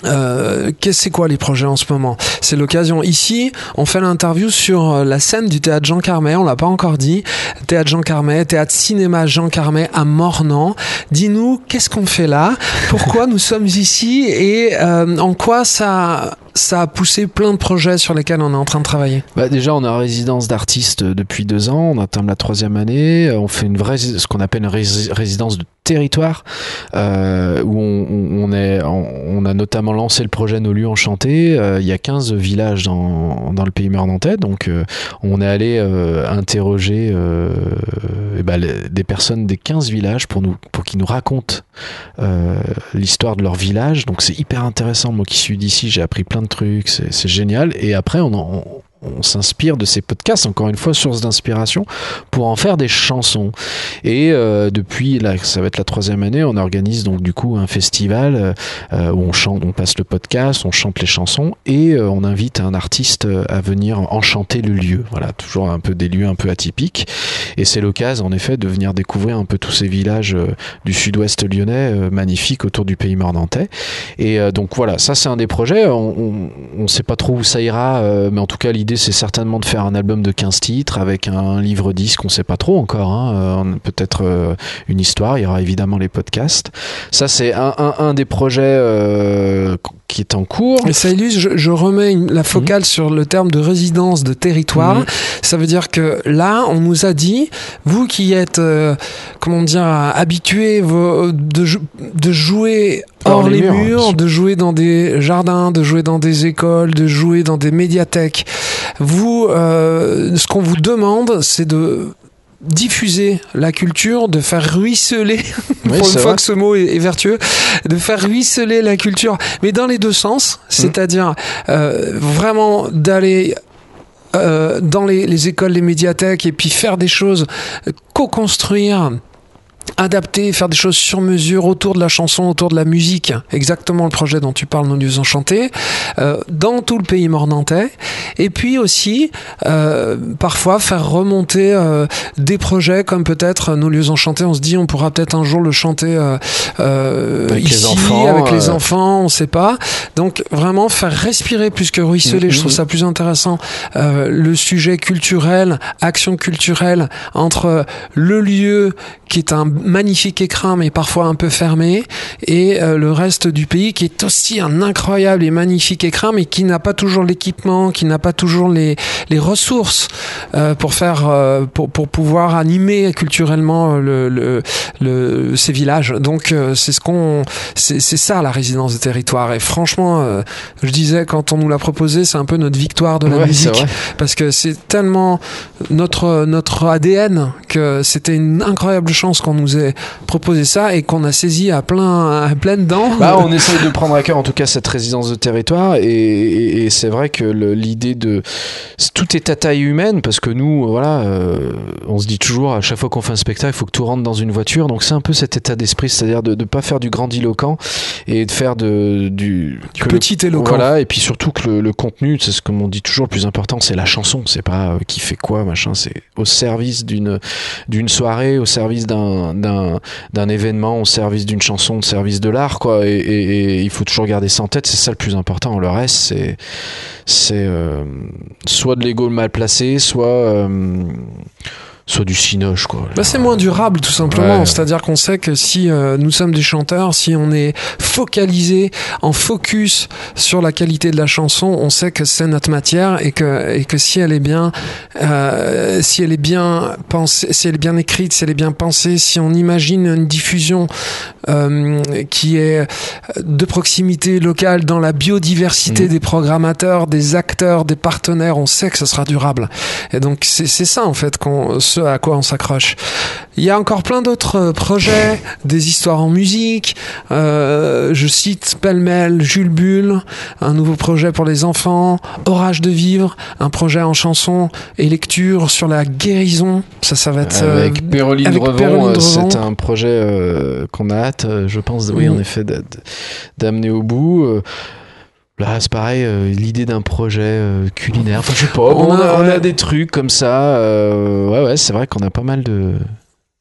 Euh, c'est quoi les projets en ce moment? C'est l'occasion. Ici, on fait l'interview sur euh, la scène du théâtre Jean Carmet. On l'a pas encore dit. Théâtre Jean Carmet, théâtre cinéma Jean Carmet à Mornan. Dis-nous qu'est-ce qu'on fait là? Pourquoi nous sommes ici Et euh, en quoi ça ça a poussé plein de projets sur lesquels on est en train de travailler bah Déjà, on en résidence d'artistes depuis deux ans. On atteint la troisième année. On fait une vraie, ce qu'on appelle une résidence de territoire euh, où on, est, on, a notamment lancé le projet Nos lieux enchantés. Euh, il y a 15 villages dans, dans le pays mornantais. Donc, euh, on est allé euh, interroger euh, eh ben, des personnes des 15 villages pour, pour qu'ils nous racontent l'histoire de leur village. Donc, c'est hyper intéressant. Moi qui suis d'ici, j'ai appris plein de trucs. C'est génial. Et après, on, en, s'inspire de ces podcasts, encore une fois, source d'inspiration, pour en faire des chansons. Et euh, depuis, là, ça va être la troisième année, on organise donc du coup un festival euh, où on chante, on passe le podcast, on chante les chansons et euh, on invite un artiste à venir enchanter le lieu. Voilà, toujours un peu des lieux un peu atypiques. Et c'est l'occasion, en effet, de venir découvrir un peu tous ces villages du sud-ouest lyonnais magnifiques autour du pays mornantais. Et donc voilà, ça c'est un des projets. On ne sait pas trop où ça ira, mais en tout cas l'idée c'est certainement de faire un album de 15 titres avec un, livre disque, on sait pas trop encore, hein, euh, peut-être euh, une histoire, il y aura évidemment les podcasts. Ça, c'est un, des projets euh, qui est en cours. Et ça illustre, je, remets la focale mhm. sur le terme de résidence de territoire. Mhm. Ça veut dire que là, on nous a dit, vous qui êtes, comment dire, habitués de, de jouer hors les, murs, de jouer dans des jardins, de jouer dans des écoles, de jouer dans des médiathèques. Vous, euh, ce qu'on vous demande, c'est de diffuser la culture, de faire ruisseler, pour une fois que ce mot est, vertueux, de faire ruisseler la culture, mais dans les deux sens, mmh. c'est-à-dire euh, vraiment d'aller euh, dans les, les, écoles, les médiathèques, et puis faire des choses, co-construire adapter, faire des choses sur mesure autour de la chanson, autour de la musique, exactement le projet dont tu parles, Nos lieux enchantés, euh, dans tout le pays mornantais, et puis aussi euh, parfois faire remonter euh, des projets comme peut-être Nos lieux enchantés, on se dit on pourra peut-être un jour le chanter avec ici les enfants, avec les enfants, on sait pas. Donc vraiment faire respirer plus que ruisseler, je trouve ça plus intéressant, le sujet culturel, action culturelle entre le lieu qui est un magnifique écrin, mais parfois un peu fermé, et euh, le reste du pays qui est aussi un incroyable et magnifique écrin, mais qui n'a pas toujours l'équipement, qui n'a pas toujours les, les ressources euh, pour faire, euh, pour, pour pouvoir animer culturellement le, le, le ces villages. Donc c'est ce qu'on, c'est ça la résidence de territoire. Et franchement, je disais quand on nous l'a proposé, c'est un peu notre victoire de la musique, parce que c'est tellement notre notre ADN que c'était une incroyable chance qu'on nous ait proposé ça et qu'on a saisi à plein, à plein dents. Bah, on essaye de prendre à cœur en tout cas cette résidence de territoire et, c'est vrai que l'idée de tout est à taille humaine parce que nous, voilà, euh, on se dit toujours à chaque fois qu'on fait un spectacle, il faut que tout rentre dans une voiture. Donc c'est un peu cet état d'esprit, c'est-à-dire de ne pas faire du grandiloquent et de faire de, du, petit éloquent. Voilà, et puis surtout que le, contenu, c'est ce que on dit toujours, le plus important, c'est la chanson. C'est pas euh, qui fait quoi, machin. C'est au service d'une d'une soirée, au service d'un d'un événement au service d'une chanson, au service de l'art, quoi. Et, il faut toujours garder ça en tête. C'est ça le plus important. Le reste, c'est c'est euh, soit de l'ego mal placé, soit euh, soit du cinoche quoi. Bah, c'est moins durable tout simplement, c'est-à-dire qu'on sait que si euh, nous sommes des chanteurs, si on est focalisé en focus sur la qualité de la chanson, on sait que c'est notre matière et que et que si elle est bien euh, si elle est bien pensée, si elle est bien écrite, si elle est bien pensée, si on imagine une diffusion euh, qui est de proximité locale dans la biodiversité mmh. des programmateurs, des acteurs, des partenaires, on sait que ce sera durable. Et donc c'est ça en fait qu'on à quoi on s'accroche. Il y a encore plein d'autres euh, projets, des histoires en musique. Euh, je cite pêle-mêle Jules Bulle, un nouveau projet pour les enfants, Orage de vivre, un projet en chanson et lecture sur la guérison. Ça, ça va être avec euh, Péroline Revon. C'est un projet qu'on a hâte, je pense, oui, en mm. effet, d'amener au bout. Là, c'est pareil, euh, l'idée d'un projet euh, culinaire. Enfin, je sais pas, on, a, des trucs comme ça. Euh, ouais, ouais, c'est vrai qu'on a pas mal de,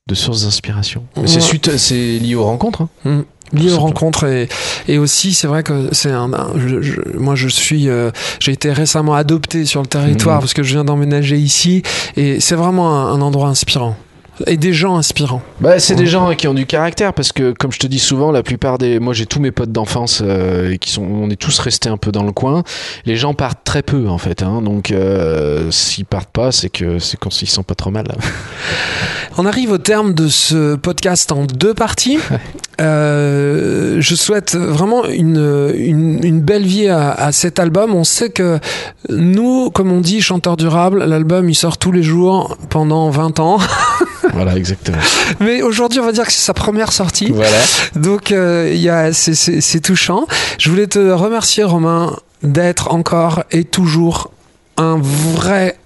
de sources d'inspiration. C'est suite, c'est lié aux rencontres. Hein. Mmh. lié aux rencontres et, et aussi c'est vrai que c'est un, moi je suis j'ai été récemment adopté sur le territoire mmh. parce que je viens d'emménager ici et c'est vraiment un endroit inspirant et des gens inspirants. Bah, c'est des gens qui ont du caractère parce que, comme je te dis souvent, la plupart des. Moi, j'ai tous mes potes d'enfance euh, qui sont. On est tous restés un peu dans le coin. Les gens partent très peu, en fait. Hein, donc, euh, s'ils partent pas, c'est que c'est qu'on s'y sent pas trop mal. On arrive au terme de ce podcast en deux parties. Euh, je souhaite vraiment une, une, une belle vie à, à cet album. On sait que nous, comme on dit, chanteurs durables, l'album il sort tous les jours pendant 20 ans. voilà, exactement. Mais aujourd'hui, on va dire que c'est sa première sortie. Voilà. Donc, euh, il y a, c'est, c'est, c'est touchant. Je voulais te remercier, Romain, d'être encore et toujours un vrai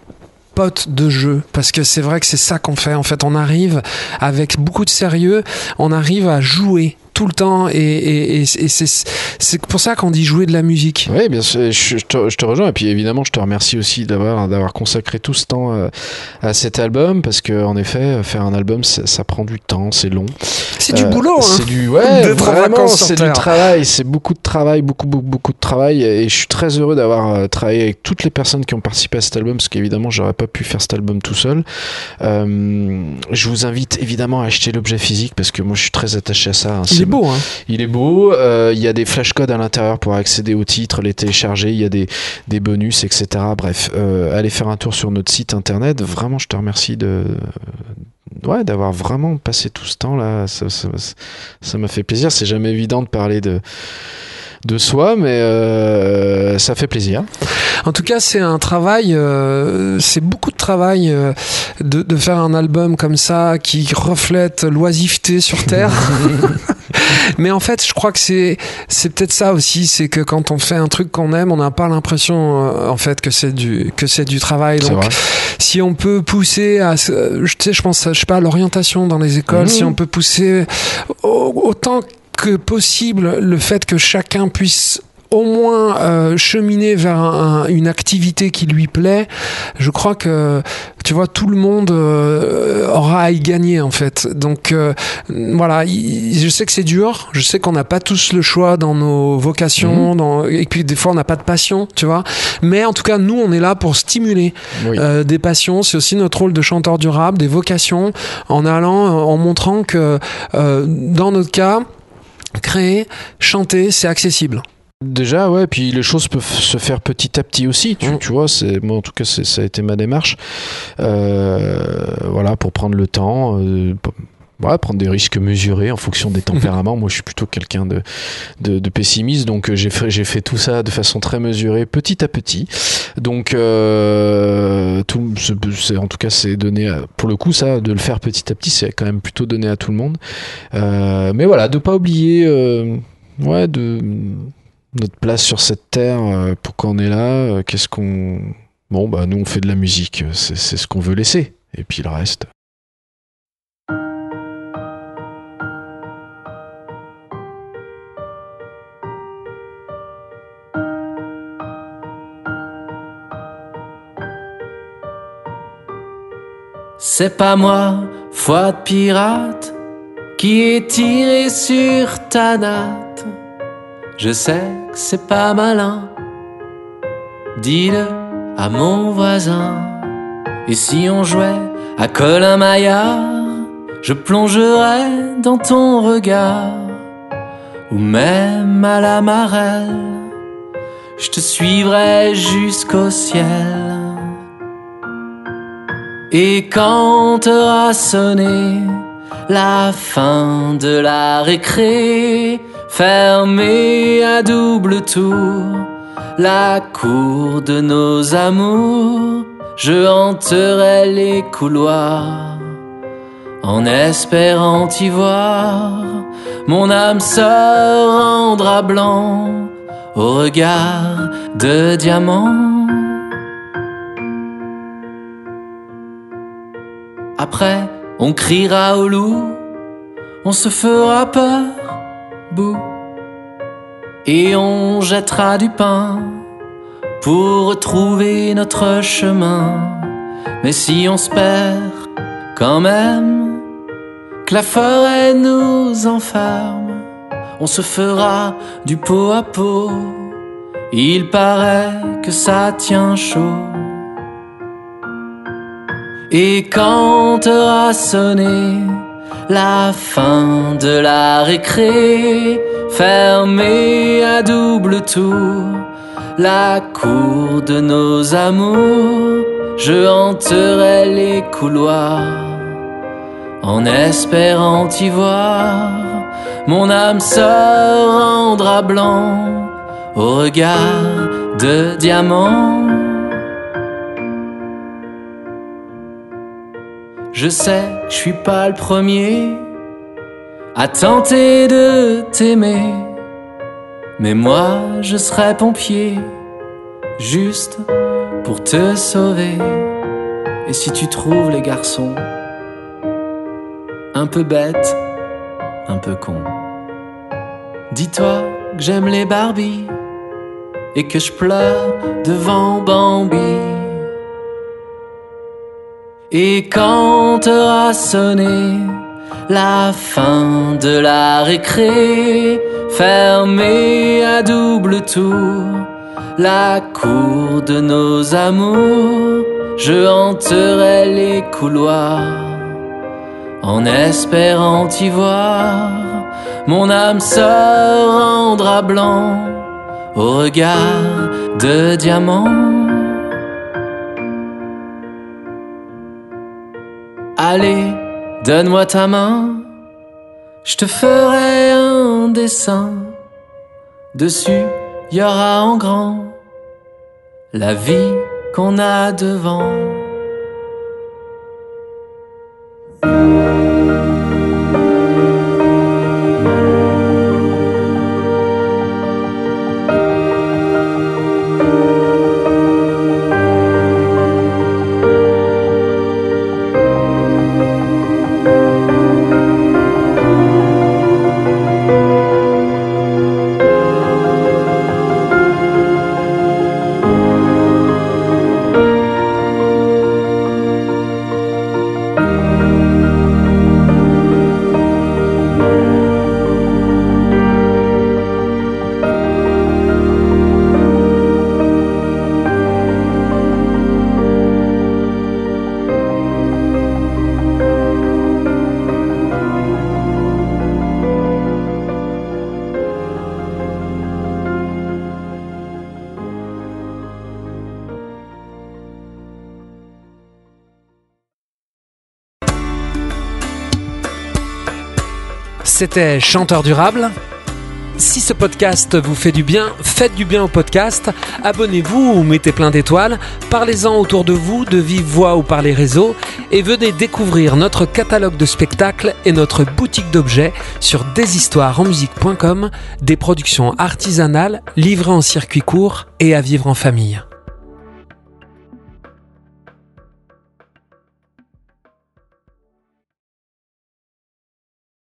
de jeu. Parce que c'est vrai que c'est ça qu'on fait. En fait on arrive avec beaucoup de sérieux. On arrive à jouer tout le temps et, et, et, et c'est, c'est pour ça qu'on dit jouer de la musique Oui, bien sûr, je, je te, je te rejoins. Et puis évidemment, je te remercie aussi d'avoir d'avoir consacré tout ce temps euh, à cet album parce que en effet, faire un album, ça, ça prend du temps, c'est long. c'est du Euh, boulot hein. C'est du ouais, vraiment, c'est du travail, c'est beaucoup de travail, beaucoup beaucoup beaucoup de travail et je suis très heureux d'avoir euh, travaillé avec toutes les personnes qui ont participé à cet album parce qu'évidemment, j'aurais pas pu faire cet album tout seul. Euh, je vous invite évidemment à acheter l'objet physique parce que moi je suis très attaché à ça. hein. il C'est- est beau hein. il est beau, euh, il y a des flashcodes à l'intérieur pour accéder au titre, les télécharger, il y a des, des bonus, etc. Bref, euh, allez faire un tour sur notre site internet. Vraiment, je te remercie de ouais, d'avoir vraiment passé tout ce temps-là. Ça ça- ça m'a fait plaisir. C'est jamais évident de parler de, de soi, mais euh, ça fait plaisir. En tout cas, c'est un travail, euh, c'est beaucoup de travail euh, de, de faire un album comme ça qui reflète l'oisiveté sur Terre. Mais en fait, je crois que c'est c'est peut-être ça aussi, c'est que quand on fait un truc qu'on aime, on n'a pas l'impression euh, en fait que c'est du que c'est du travail. Donc, si on peut pousser à, je sais, je pense, je sais pas, l'orientation dans les écoles, si on peut pousser au- autant que possible le fait que chacun puisse au moins euh, cheminer vers un- un- une activité qui lui plaît, je crois que tu vois tout le monde euh, aura à y gagner en fait. Donc euh, voilà, il- je sais que c'est dur, je sais qu'on n'a pas tous le choix dans nos vocations, dans, et puis des fois on n'a pas de passion, tu vois. Mais en tout cas, nous on est là pour stimuler Oui. euh, des passions. C'est aussi notre rôle de chanteur durable, des vocations, en allant, euh, en montrant que euh, dans notre cas, créer, chanter, c'est accessible. Déjà, ouais, puis les choses peuvent se faire petit à petit aussi, tu, Mm. tu vois, c'est, moi en tout cas, ça a été ma démarche, Euh, voilà, pour prendre le temps, euh, voilà, prendre des risques mesurés en fonction des tempéraments. moi, je suis plutôt quelqu'un de, de, de pessimiste, donc euh, j'ai fait, j'ai fait tout ça de façon très mesurée, petit à petit. Donc, euh, tout, c'est, c'est- en tout cas, c'est donné, à- pour le coup, ça, de le faire petit à petit, c'est quand même plutôt donné à tout le monde. Euh, mais voilà, de pas oublier, euh, ouais, de notre place sur cette terre, euh, pourquoi on est là, euh, qu'est-ce qu'on... Bon, bah nous on fait de la musique, euh, c'est ce qu'on veut laisser. Et puis le reste... C'est pas moi, foi de pirate, qui est tiré sur ta natte. Je sais c'est pas malin. Dis-le à mon voisin. Et si on jouait à Colin Maillard, je plongerais dans ton regard. Ou même à la marelle, je te suivrais jusqu'au ciel. Et quand aura sonné la fin de la récré, fermée à double tour, la cour de nos amours, je hanterai les couloirs en espérant y voir mon âme se rendra blanc au regard de diamant. Après, on criera au loup, on se fera peur, et on jettera du pain pour retrouver notre chemin. Mais si on se quand même, que la forêt nous enferme, on se fera du pot à pot. Il paraît que ça tient chaud. Et quand aura sonné la fin de la récré, fermée à double tour, la cour de nos amours, je hanterai les couloirs en espérant y voir mon âme se rendra blanc au regard de diamant. Je sais que je suis pas le premier à tenter de t'aimer, mais moi je serai pompier juste pour te sauver. Et si tu trouves les garçons un peu bêtes, un peu cons, dis-toi que j'aime les Barbies et que je pleure devant Bambi. Et quand aura sonné la fin de la récré, fermée à double tour, la cour de nos amours, je hanterai les couloirs en espérant y voir. Mon âme se rendra blanc au regard de diamant. Allez, donne-moi ta main, je te ferai un dessin. Dessus, y aura en grand la vie qu'on a devant. C'était Chanteur durable. Si ce podcast vous fait du bien, faites du bien au podcast, abonnez-vous ou mettez plein d'étoiles, parlez-en autour de vous, de vive voix ou par les réseaux, et venez découvrir notre catalogue de spectacles et notre boutique d'objets sur deshistoiresenmusique.com, des productions artisanales livrées en circuit court et à vivre en famille.